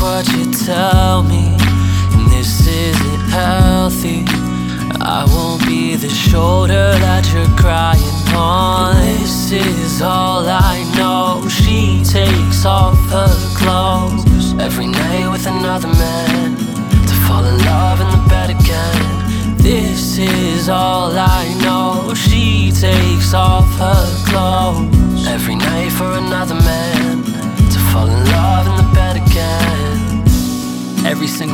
what you tell me, and this isn't healthy. I won't be the shoulder that you're crying on. This is all I know. She takes off her clothes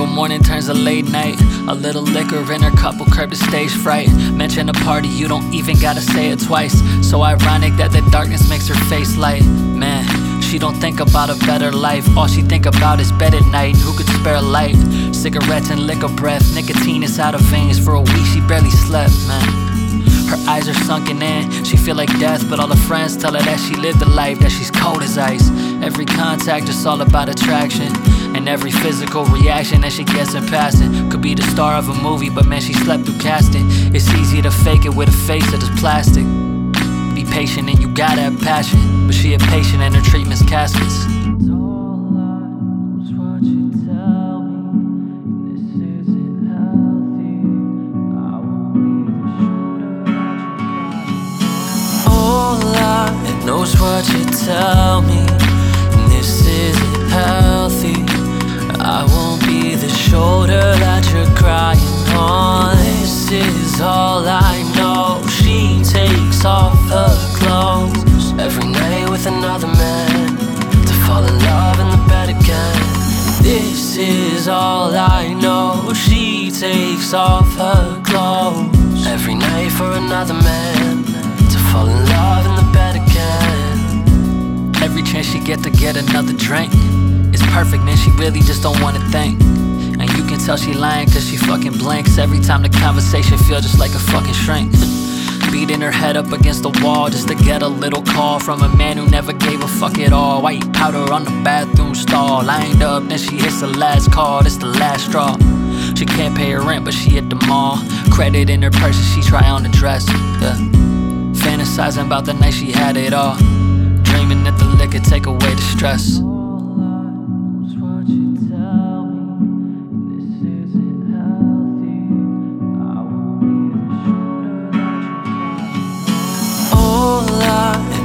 single morning turns a late night. A little liquor in her cup will curb the stage fright. Mention a party, you don't even gotta say it twice. So ironic that the darkness makes her face light. Man, she don't think about a better life. All she think about is bed at night. Who could spare a light? Cigarettes and liquor breath. Nicotine is out of veins. For a week, she barely slept, man. Her eyes are sunken in, she feel like death, but all her friends tell her that she lived a life, that she's cold as ice. Every contact just all about attraction, and every physical reaction that she gets in passing could be the star of a movie, but man, she slept through casting. It's easy to fake it with a face that is plastic. Be patient and you gotta have passion, but she a patient and her treatment's caskets. Knows what you tell me, and this isn't healthy. I won't be the shoulder that you're crying on. This is all I know. She takes off her clothes every night with another man to fall in love in the bed again. This is all I know. She takes off her clothes every night for another man to fall in love she get to get another drink. It's perfect, man, she really just don't wanna think. And you can tell she lying cause she fucking blinks. Every time the conversation feel just like a fucking shrink. Beating her head up against the wall just to get a little call From a man who never gave a fuck at all. White powder on the bathroom stall. Lined up, then she hits the last call, this the last straw. She can't pay her rent but she at the mall. Credit in her purse she try on the dress. Yeah. Fantasizing about the night she had it all Dreaming that the liquor take away the stress.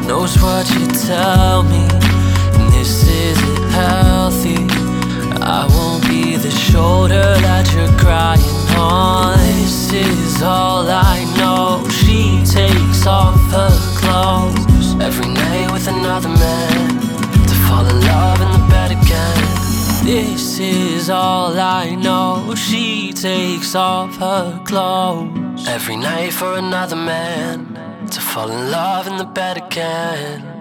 Knows what you tell me, and this isn't healthy. Is all I know. She takes off her clothes every night for another man to fall in love in the bed again.